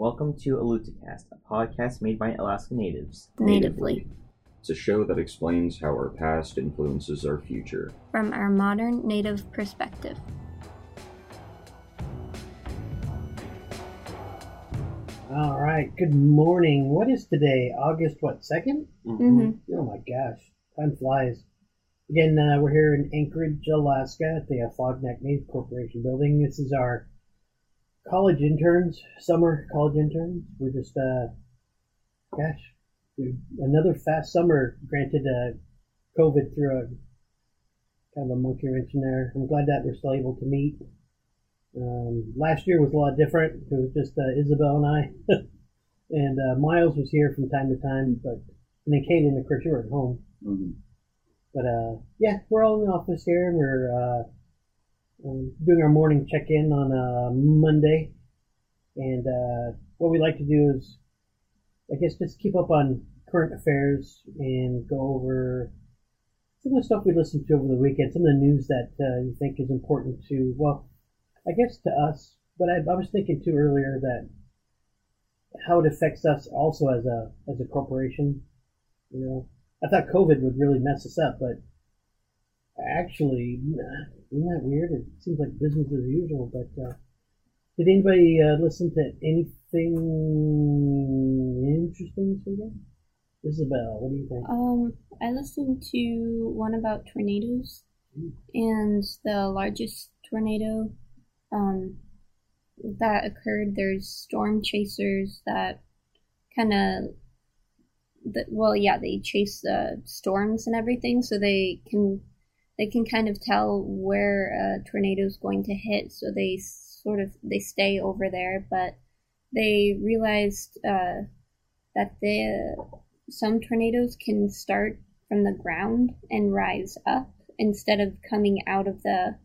Welcome to Alutacast, a podcast made by Alaska natives. natively It's a show that explains how our past influences our future. from our modern native perspective. All right. Good morning. What is today? August what? Second? hmm Oh my gosh, time flies. Again, uh, we're here in Anchorage, Alaska, at the uh, Afognak Native Corporation building. This is our college interns, summer college interns. We're just, uh, gosh, another fast summer. Granted, uh, COVID threw a kind of a monkey wrench in there. I'm glad that we're still able to meet. Um, last year was a lot different. It was just uh, Isabell and I, and uh, Miles was here from time to time, but and then Kate and of course you were at home. Mm-hmm. But uh, yeah, we're all in the office here, and we're uh, um, doing our morning check-in on a Monday. And uh, what we like to do is, I guess, just keep up on current affairs and go over some of the stuff we listened to over the weekend, some of the news that uh, you think is important to, well, I guess to us. But I, I was thinking too earlier that how it affects us also as a as a corporation. You know, I thought COVID would really mess us up, but actually, isn't that weird? It seems like business as usual. But uh, did anybody uh, listen to anything interesting this weekend? Isabell, what do you think? Um, I listened to one about tornadoes, and the largest tornado um, that occurred. There's storm chasers that kind of, well, yeah, they chase the storms and everything, so they can they can kind of tell where a tornado is going to hit. So they sort of they stay over there, but they realized uh, that the some tornadoes can start from the ground and rise up instead of coming out of the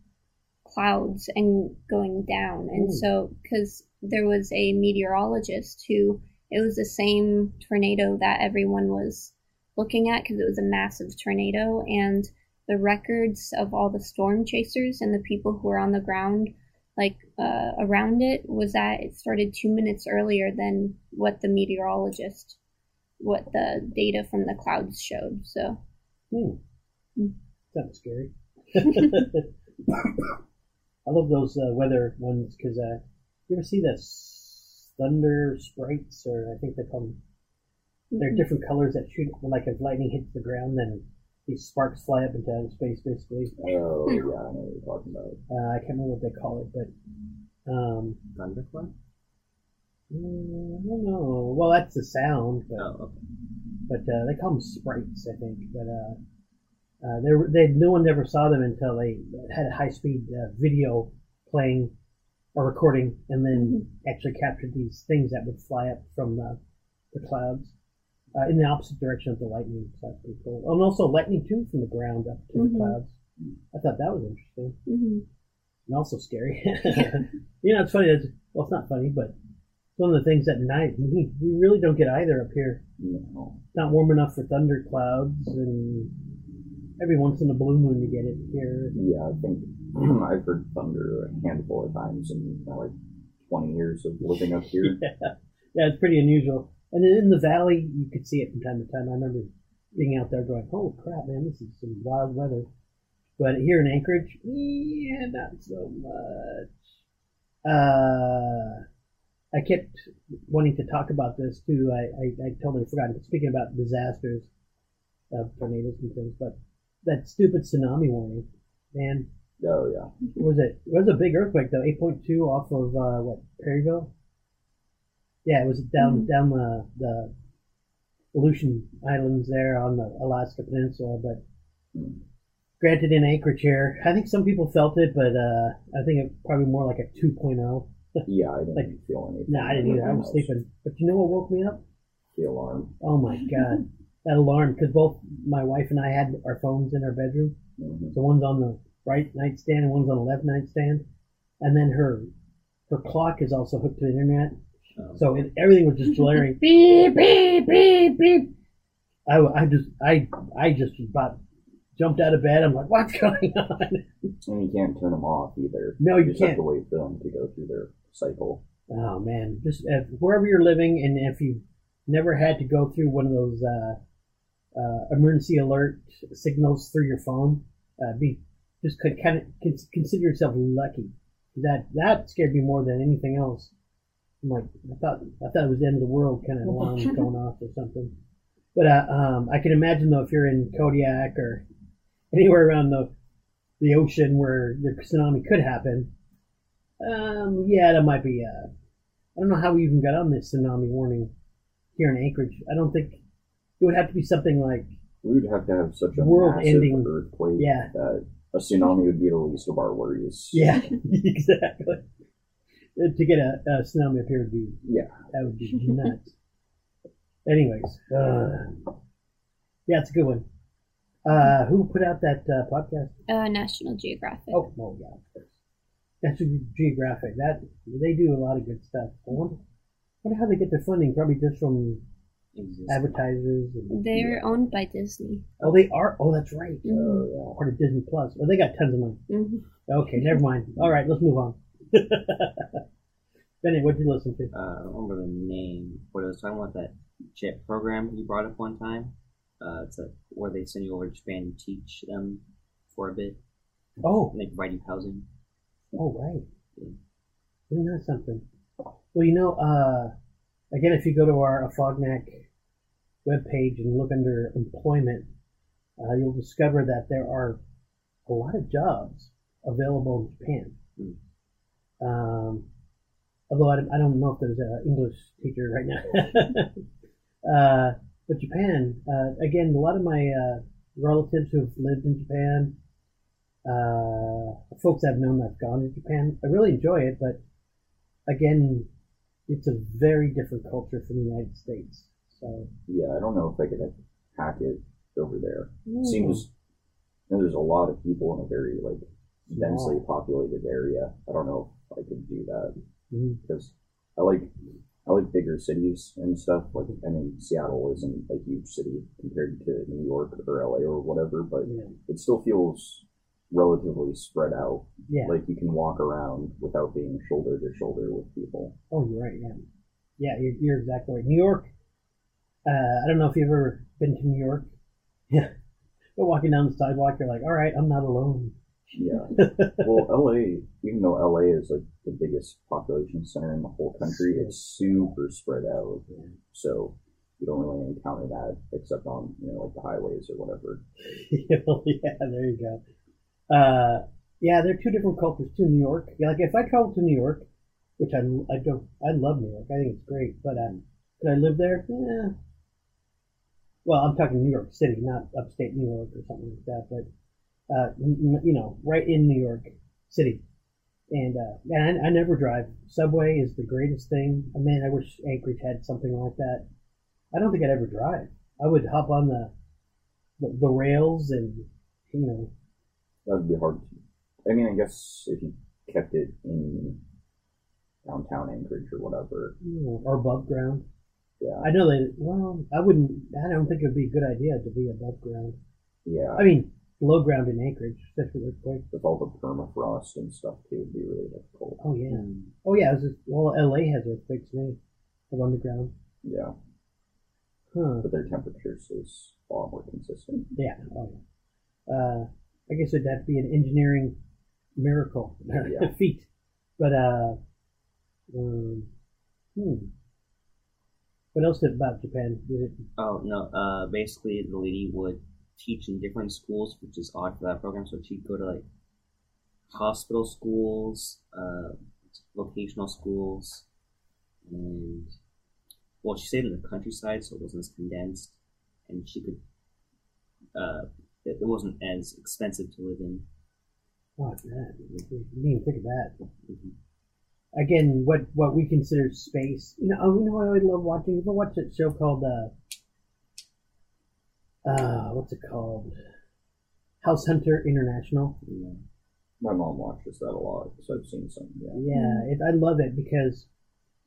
clouds and going down. And Ooh. so, because there was a meteorologist who, it was the same tornado that everyone was looking at because it was a massive tornado. And the records of all the storm chasers and the people who were on the ground, like uh, around it, was that it started two minutes earlier than what the meteorologist what the data from the clouds showed. So Hmm. Mm. Sounds scary. I love those uh, weather ones because uh, you ever see the thunder sprites, or I think they call them. They're Mhm. different colors that shoot like if lightning hits the ground, then these sparks fly up into outer space. Basically, Oh, yeah, I know what you're talking about. uh, I can't remember what they call it, but um, Thunderclap? mm, I don't know. Well, that's the sound, but Oh, okay. but uh, they call them sprites, I think. But uh, uh, they they no one ever saw them until they had a high speed uh, video playing or recording, and then actually captured these things that would fly up from the, the clouds uh, in the opposite direction of the lightning. So that's pretty cool. Oh, and also lightning too from the ground up to Mhm. the clouds. I thought that was interesting hmm and also scary. you know, it's funny. It's, well, it's not funny, but it's one of the things at night we, we really don't get either up here No. not warm enough for thunder clouds, and every once in a blue moon you get it here. Yeah, I think I've heard thunder a handful of times in like 20 years of living up here. yeah. Yeah, it's pretty unusual. And then in the valley, you could see it from time to time. I remember being out there going, "Holy crap, man, this is some wild weather." But here in Anchorage, yeah, not so much. Uh, I kept wanting to talk about this too. I, I, I totally forgot. Speaking about disasters of tornadoes and things, but that stupid tsunami warning, man, Oh, yeah. was it? It was a big earthquake though. Eight point two off of uh, what Perryville. Yeah, it was down down the the Aleutian Islands there on the Alaska Peninsula. But granted, in Anchorage here, I think some people felt it, but uh, I think it probably more like a 2.0. Yeah, I didn't Like- feel anything. No, I didn't either. I was sleeping. But you know what woke me up? The alarm. Oh my god, that alarm! Because both my wife and I had our phones in our bedroom. hmm So one's on the right nightstand and one's on the left nightstand. And then her her clock is also hooked to the internet. Oh. So it, everything was just blaring. beep, beep, beep, beep. I, I just, I, I just about jumped out of bed. I'm like, what's going on? And you can't turn them off either. No, you just have can't. to wait for them to go through their cycle. Oh man, just if, wherever you're living, and if you never had to go through one of those uh, uh, emergency alert signals through your phone, uh, be just could kind of consider yourself lucky. That that scared me more than anything else. I'm like, I thought I thought it was the end of the world, kind of alarm going off or something. But uh, um, I can imagine though if you're in Kodiak or anywhere around the the ocean where the tsunami could happen, um, yeah, that might be. Uh, I don't know how we even got on this tsunami warning here in Anchorage. I don't think it would have to be something like We would have to have such a World-ending- earthquake Yeah. that a tsunami would be the least of our worries. yeah, exactly. To get a, a tsunami up here would be Yeah. that would be nuts. Anyways, uh, yeah, it's a good one. Uh, who put out that uh, podcast? Uh, National Geographic. Oh, oh yeah, of course. National Geographic. That they do a lot of good stuff. I wonder, wonder how they get their funding. Probably just from Exists. advertisers. And, They're owned by Disney. oh, they are. Oh, that's right. Mhm. Oh, yeah. Part of Disney Plus. Well, they got tons of money. Mhm. Okay, never mind. All right, let's move on. Benny, what'd you listen to? Uh, I don't remember the name, but it was talking about that JET program you brought up one time. Uh, it's a, where they send you over to Japan and teach them for a bit, Oh, and they provide you housing. oh, right. Yeah. Isn't that something? Well, you know, uh, again, if you go to our Afognak webpage and look under employment, uh, you'll discover that there are a lot of jobs available in Japan. Um, although I don't, I don't know if there's an English teacher right now. uh, but Japan, uh, again, a lot of my uh, relatives who have lived in Japan, uh, folks I've known that've gone to Japan, I really enjoy it, but again, it's a very different culture from the United States. So, Yeah, I don't know if I could hack it over there. Hmm. Seems you know, there's a lot of people in a very like densely populated area. I don't know if I could do that Mhm. because I like I like bigger cities and stuff. Like I mean, Seattle isn't a huge city compared to New York or LA or whatever, but yeah, it still feels relatively spread out. yeah. Like you can walk around without being shoulder to shoulder with people. Oh, you're right. Yeah, yeah. You're, you're exactly right. New York. Uh, I don't know if you've ever been to New York. Yeah, but walking down the sidewalk, you're like, all right, I'm not alone. Yeah. well, LA, even though LA is like the biggest population center in the whole country, it's super spread out. So you don't really encounter that except on you know like the highways or whatever. yeah, there you go. Uh, yeah, they're two different cultures too. New York, yeah, like if I travel to New York, which I, I don't, I love New York. I think it's great, but um, could I live there? Yeah. Well, I'm talking New York City, not upstate New York or something like that, but uh, you know, right in New York City. And uh, and I, I never drive. Subway is the greatest thing. Uh, Man, I wish Anchorage had something like that. I don't think I'd ever drive. I would hop on the the, the rails and you know That would be hard. To, I mean, I guess if you kept it in downtown Anchorage or whatever. you know, or above ground. Yeah. I know that. Well, I wouldn't. I don't think it would be a good idea to be above ground. Yeah. I mean, below ground in Anchorage, especially with earthquake. with all the permafrost and stuff too, it'd be really difficult. Oh yeah. Oh yeah. It was just, well, L.A. has earthquakes now of underground. Yeah. Huh. But their temperatures is far more consistent. Yeah. Oh yeah. Uh, I guess it'd have to be an engineering miracle Yeah. feat, but uh, um, hmm. What else did about Japan? Did it, Oh no! Uh, basically, the lady would teach in different schools, which is odd for that program. So she'd go to like hospital schools, uh, vocational schools, and well, she stayed in the countryside, so it wasn't as condensed, and she could. Uh, it, it wasn't as expensive to live in. man, I didn't even think of that. Mhm. again, what what we consider space. You know, oh, you know what I always love watching? You ever watch that show called uh, uh, what's it called? House Hunter International. Yeah. My mom watches that a lot, so I've seen some. Yeah. Yeah, it, I love it because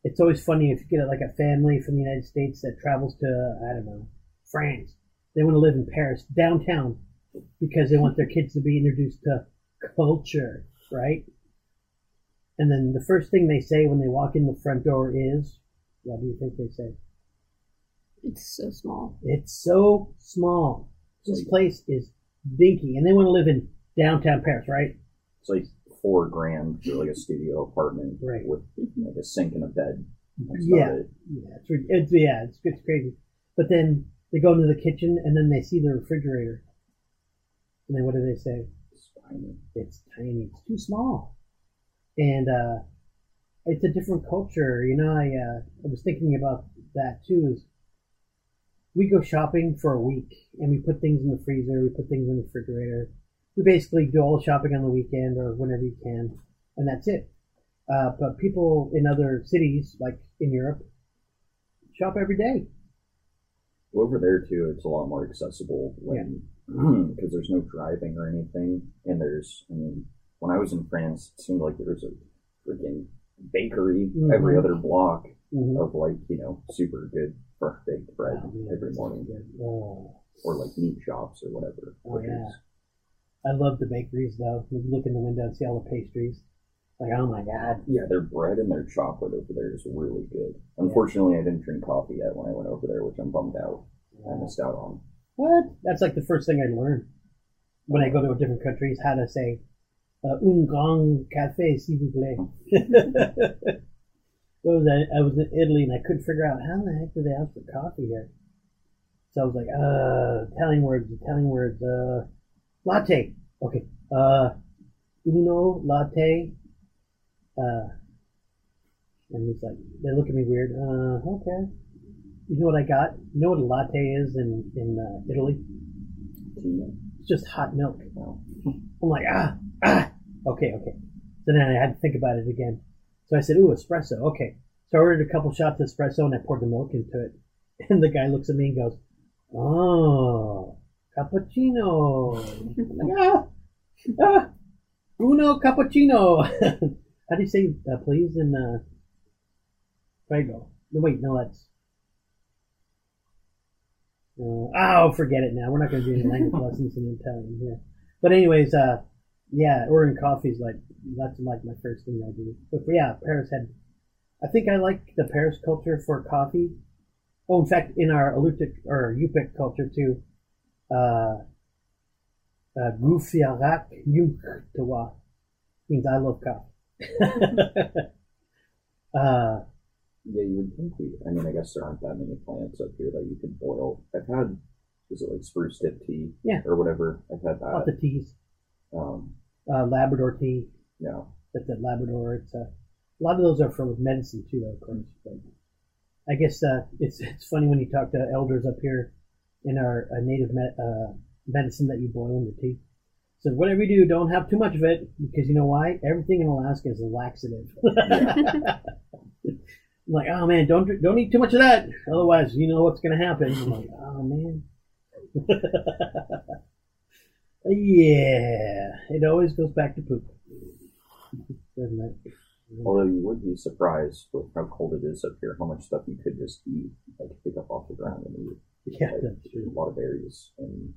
it's always funny if you get like a family from the United States that travels to I don't know France. They want to live in Paris downtown because they want their kids to be introduced to culture, right? And then the first thing they say when they walk in the front door is, what do you think they say? It's so small. It's so small. This place is dinky, and they want to live in downtown Paris, right? It's like four grand for like a studio apartment Right. with like a sink and a bed. That's Yeah. it. Yeah, it's, it's yeah, it's it's crazy. But then they go into the kitchen, and then they see the refrigerator, and then what do they say? It's tiny. It's tiny. It's too small, and uh, it's a different culture. You know, I uh, I was thinking about that too. Is we go shopping for a week, and we put things in the freezer, we put things in the refrigerator. We basically do all the shopping on the weekend or whenever you can, and that's it. Uh, but people in other cities, like in Europe, shop every day. Over there too, it's a lot more accessible when because there's no driving or anything, and there's I mean, when I was in France, it seemed like there was a freaking bakery Mhm. every other block Mhm. of like you know super good fresh baked bread Oh, every morning. Oh. or like meat shops or whatever. Oh, yeah. I love the bakeries though. You look in the window and see all the pastries. Like, oh my god. yeah, their bread and their chocolate over there is really good. Unfortunately, I didn't drink coffee yet when I went over there, which I'm bummed out. I missed out on. What? That's like the first thing I learned when I go to a different countries how to say uh, un grand café, s'il vous plaît. what was that? I was in Italy and I couldn't figure out how the heck do they ask for coffee here. So I was like, uh, Italian words, Italian words, uh, latte. Okay. Uh, uno latte. Uh, and he's like, they look at me weird. Uh, okay. You know what I got? You know what a latte is in in uh, Italy? It's just hot milk. I'm like, ah, ah. Okay, okay. So then I had to think about it again. So I said, ooh, espresso. Okay. So I ordered a couple shots of espresso and I poured the milk into it. And the guy looks at me and goes, oh, cappuccino. I'm ah, uno cappuccino. How do you say uh, please in uh, Prego? No, wait, no, that's. Uh, oh, forget it now. We're not going to do any language lessons in Italian here. But anyways, uh, yeah, ordering coffee is like that's like my first thing I do. But yeah, Paris had. I think I like the Paris culture for coffee. Oh, in fact, in our Alutiiq or Yupik culture too, uh, uh, Gufiarak Yumktawa means I love coffee. uh, Yeah, you would think we. I mean, I guess there aren't that many plants up here that you can boil. I've had, is it like spruce tip tea? Yeah. Or whatever. I've had that. of teas, Um, uh, Labrador tea. yeah. That's at Labrador. It's uh, a lot of those are for medicine too, though, of course. But I guess uh, it's it's funny when you talk to elders up here in our uh, native me- uh, medicine that you boil in the tea. So whatever you do, don't have too much of it because you know why? Everything in Alaska is a laxative. I'm like, oh man, don't don't eat too much of that, otherwise you know what's gonna happen. I'm like, oh man. yeah, it always goes back to poop, doesn't it? Although you would be surprised with how cold it is up here, how much stuff you could just eat, like pick up off the ground and eat. Yeah, Like, that's true. A lot of berries and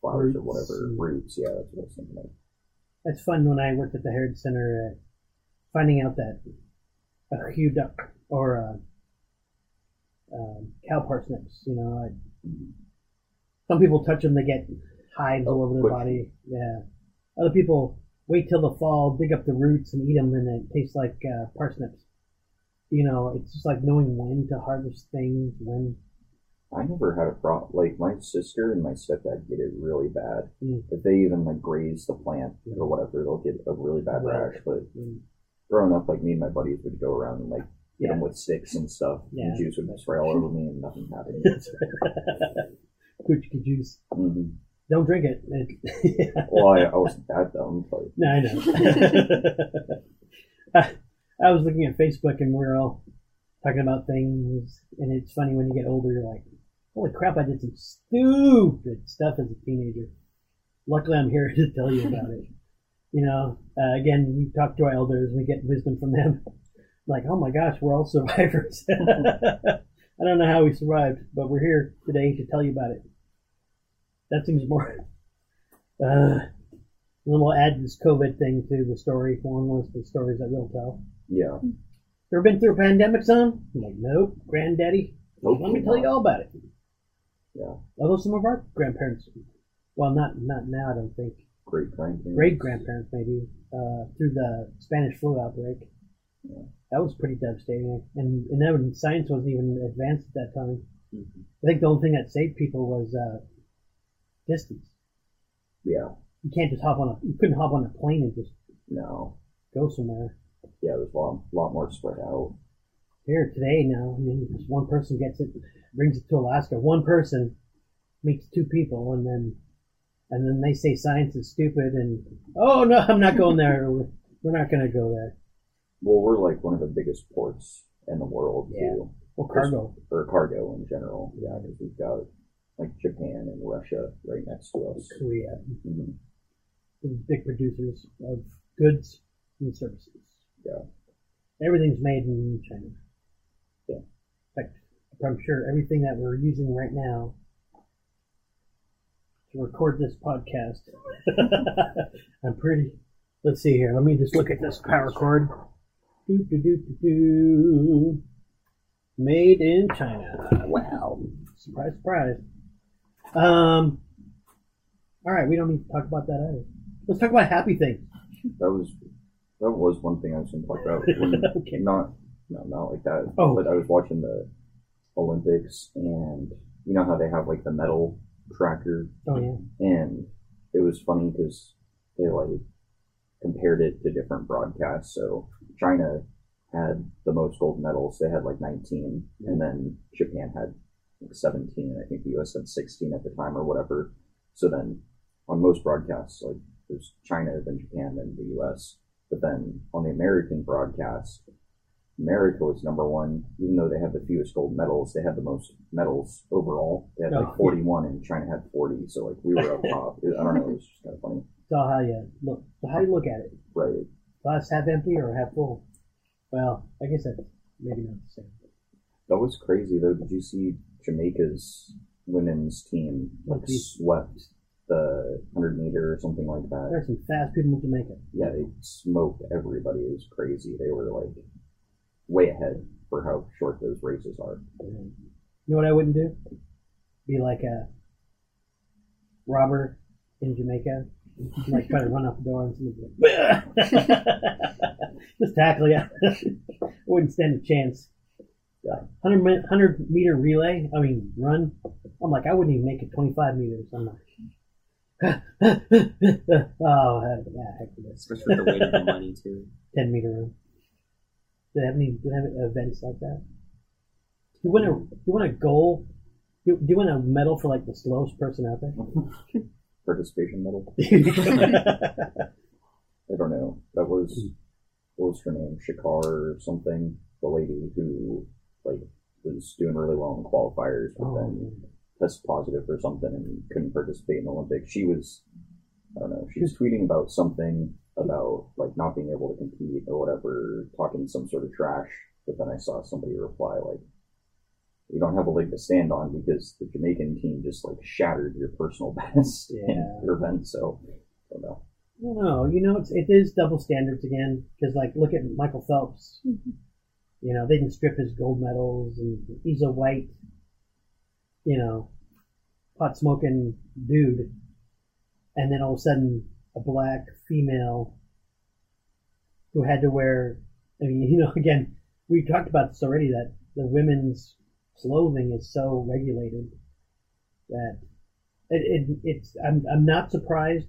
flowers or whatever. Roots, yeah, that's what I was thinking of. That's fun when I worked at the Heritage Center, uh, finding out that a Hugh duck or a, um, cow parsnips, you know, I, some people touch them, they get hives all over their quick. body. Yeah. Other people wait till the fall, dig up the roots and eat them, and it tastes like uh, parsnips. You know, it's just like knowing when to harvest things, when. I never had a problem. Like my sister and my stepdad get it really bad. Mm. If they even like graze the plant or whatever, they'll get a really bad Right. rash. But when growing up, like me and my buddies would go around and like hit Yeah. them with sticks and stuff. Yeah. And juice would spray all over me and nothing happened. Kuchiki juice. hmm Don't drink it. it Well, I, I wasn't that dumb, but No, I know. I, I was looking at Facebook and we are all talking about things, and it's funny when you get older, you're like, holy crap, I did some stupid stuff as a teenager. Luckily, I'm here to tell you about it. You know, uh, again, we talk to our elders, we get wisdom from them. Like, oh my gosh, we're all survivors. I don't know how we survived, but we're here today to tell you about it. That seems more. Uh, then we'll add this COVID thing to the story. One was the stories that we'll tell. Yeah. Ever been through a pandemic, son? I'm like, nope, granddaddy. Nope. Let me tell you all about it. Yeah. Although some of our grandparents, well, not not now, I don't think. Great grandparents. Great grandparents, maybe, uh, through the Spanish flu outbreak. Yeah. That was pretty devastating. And, and then science wasn't even advanced at that time. Mhm. I think the only thing that saved people was uh, distance. Yeah. You can't just hop on a, you couldn't hop on a plane and just No. go somewhere. Yeah, it was a lot, lot more spread out. Here today now, I mean, just one person gets it, brings it to Alaska. One person meets two people, and then and then they say science is stupid, and oh no, I'm not going there. We're, we're not going to go there. Well, we're like one of the biggest ports in the world Yeah. too, Well, cargo. or cargo in general. Yeah, because we've got like Japan and Russia right next to us. Korea, Mhm. these big producers of goods and services. Yeah. Everything's made in China. Yeah. In fact, I'm sure everything that we're using right now to record this podcast, I'm pretty. Let's see here. Let me just look at this power cord. Do, do, do, do, do. Made in China. Wow. Surprise, surprise. Um. All right, we don't need to talk about that either. Let's talk about happy things. That was that was one thing I was going to talk about. When, Okay. Not no, not like that. Oh. But I was watching the Olympics, and you know how they have like the medal tracker, Oh yeah. and it was funny because they like compared it to different broadcasts. So China had the most gold medals; they had like 19, and then Japan had 17, and I think the U.S. had 16 at the time or whatever. So then, on most broadcasts, like there's China, then Japan, then the U.S. But then on the American broadcast, America was number one, even though they had the fewest gold medals. They had the most medals overall. They had like 41, and China had 40. So like we were up top. I don't know. It was just kind of funny, So how you look? So how do you look at it? right? Glass half empty or half full? Well, I guess that's maybe not the same. That was crazy though. Did you see Jamaica's women's team like swept the 100 meter or something like that? There's some fast people in Jamaica. Yeah, they smoked everybody. It was crazy. They were like way ahead for how short those races are. You know what I wouldn't do? Be like a robber in Jamaica. Like try to run out the door and like, just tackle you. I wouldn't stand a chance. 100, mi- 100 meter relay, I mean, run. I'm like, I wouldn't even make it 25 meters. I'm like, oh, heck, yeah, heck with this. Especially with the weight of the money too. 10 meter run. Do they have any, do they have events like that? Do you win a, do you win a goal? Do, do you win a medal for like the slowest person out there? Participation medal. I don't know. That was what was her name? Sha'Carri or something. The lady who like was doing really well in qualifiers, but Oh, then tested positive for something and couldn't participate in the Olympics. She was, I don't know, she was tweeting about something about like not being able to compete or whatever, talking some sort of trash. But then I saw somebody reply like, "You don't have a leg to stand on because the Jamaican team just like shattered your personal best Yeah. in your event." So, I don't know. I. You know, it's, it is double standards again. Because, like, look at Michael Phelps. Mm-hmm. You know, they didn't strip his gold medals, and he's a white, you know, pot smoking dude. And then all of a sudden, a black female who had to wear, I mean, you know, again, we've talked about this already that the women's clothing is so regulated that it, it, it's, I'm, I'm not surprised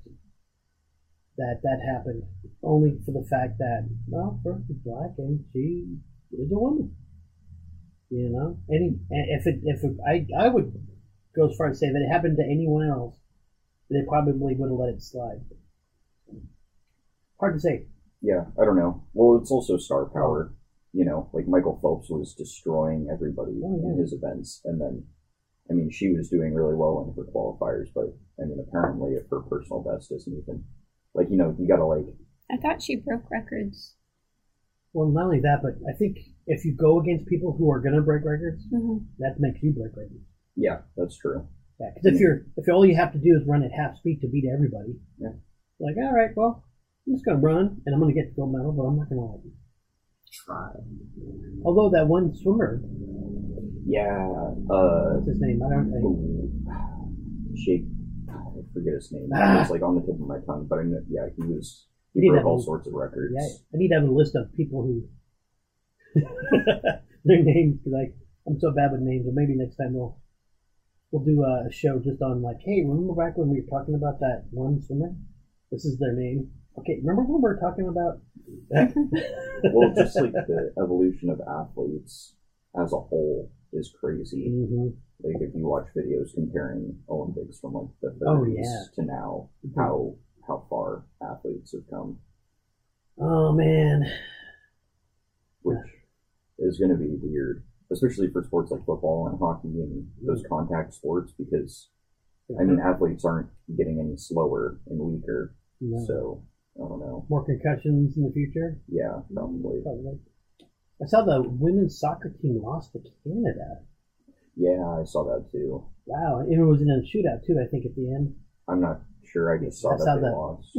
that that happened only for the fact that well first is black and she is a woman you know any if it if it, I I would go as far as say that it happened to anyone else they probably would have let it slide hard to say Yeah, I don't know. Well, it's also star power. You know, like Michael Phelps was destroying everybody Oh, yeah. in his events, and then, I mean, she was doing really well in her qualifiers, but I mean, apparently, if her personal best isn't even like, you know, you gotta like, I thought she broke records. Well not only that but I think if you go against people who are gonna break records hmm that makes you break records yeah, that's true. Yeah, because if you're if all you have to do is run at half speed to beat everybody, Yeah. Like, all right, well, I'm just gonna run and I'm gonna get the gold medal, but I'm not gonna like. Try. Although that one swimmer, Yeah, uh, what's his name? I don't know. ooh, Shake, I forget his name. Ah. It's like on the tip of my tongue, but I know, yeah, he was, We need to have all sorts of records. Yeah, I need to have a list of people who their names because I I'm so bad with names. But maybe next time we'll we'll do a show just on like, hey, remember back when we were talking about that one swimmer? This is their name. Okay, remember when we were talking about? Well, just like the evolution of athletes as a whole is crazy. hmm Like if you watch videos comparing Olympics from like the 30s Oh, yeah. to now, how how far athletes have come, Oh man, which is going to be weird, especially for sports like football and hockey and those contact sports, because I mean athletes aren't getting any slower and weaker. No. So I don't know. more concussions in the future. Yeah, probably. Probably. I saw the women's soccer team lost to Canada. Yeah, I saw that too. Wow, and it was in a shootout too. I think at the end. I'm not sure. I just saw I that saw they that. lost.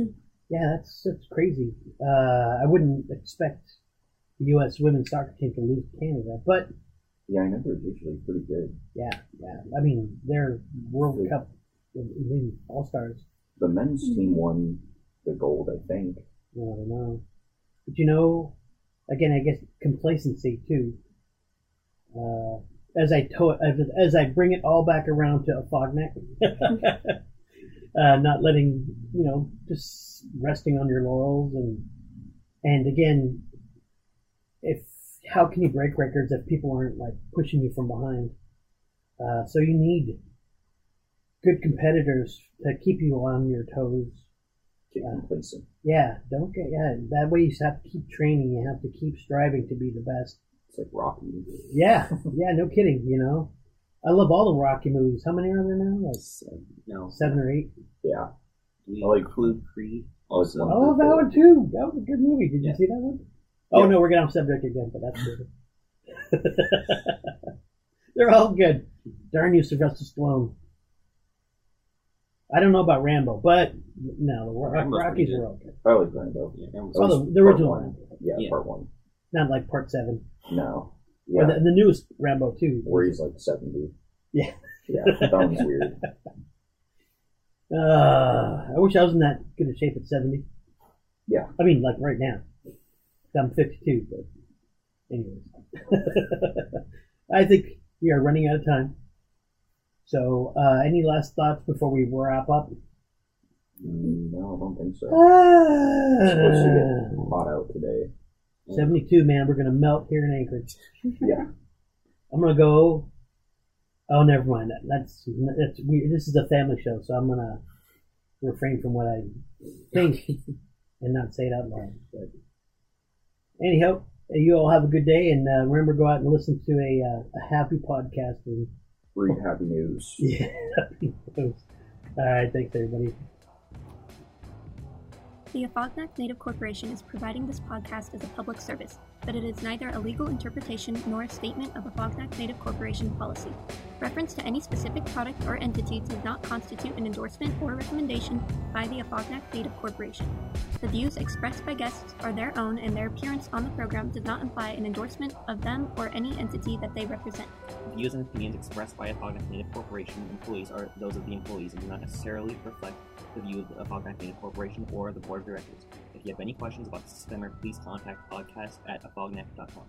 Yeah, that's that's crazy. Uh, I wouldn't expect the U.S. women's soccer team to lose to Canada, but Yeah, I know they're usually pretty good. yeah, yeah. I mean, they're World Yeah. Cup all stars. The men's team won the gold, I think. I don't know, but you know, again, I guess complacency too. Uh, as I to- as, as I bring it all back around to Afognak, uh, not letting you know, just resting on your laurels and and again, if how can you break records if people aren't like pushing you from behind? Uh, so you need good competitors to keep you on your toes. Yeah. complacent. Yeah, don't get yeah. That way you just have to keep training. You have to keep striving to be the best. It's like Rocky. Yeah, yeah, no kidding. You know, I love all the Rocky movies. How many are there now? Like So, no. seven or eight. Yeah. Do I like- include Creed? Oh, it's oh, one Oh, through that four. one too. That was a good movie. Did you see that one? Oh Yeah. no, we're getting off subject again, but that's good. They're all good. Darn you, Sylvester Stallone. I don't know about Rambo, but no, the Ro- Rambo's Rockies pretty good. are okay. I like Rambo. Yeah, that Oh, the- the original one. Rambo. Yeah, Yeah. part one. Not like Part Seven No. Or the, the newest Rambo too. where he's like 70. Yeah. Yeah, that one's weird. Uh, I wish I was in that good a shape at 70. Yeah. I mean, like right now. I'm 52, but anyways. I think we are running out of time. So, uh, any last thoughts before we wrap up? No, I don't think so. It's supposed to get hot out today. 72, man. We're going to melt here in Anchorage. Yeah. I'm going to go. Oh, never mind. That, that's that's we, This is a family show, so I'm going to refrain from what I think and not say it out loud. But anyhow, you all have a good day, and uh, remember, go out and listen to a, uh, a happy podcast. And Read happy news. yeah, all right, thanks everybody. The Afognak Native Corporation is providing this podcast as a public service, but it is neither a legal interpretation nor a statement of Afognak Native Corporation policy. Reference to any specific product or entity does not constitute an endorsement or recommendation by the Afognak Native Corporation. The views expressed by guests are their own, and their appearance on the program does not imply an endorsement of them or any entity that they represent. The views and opinions expressed by Afognak Native Corporation employees are those of the employees and do not necessarily reflect the view of the Afognak Native Corporation or the board of directors. If you have any questions about the system, please contact podcast at afognak.com.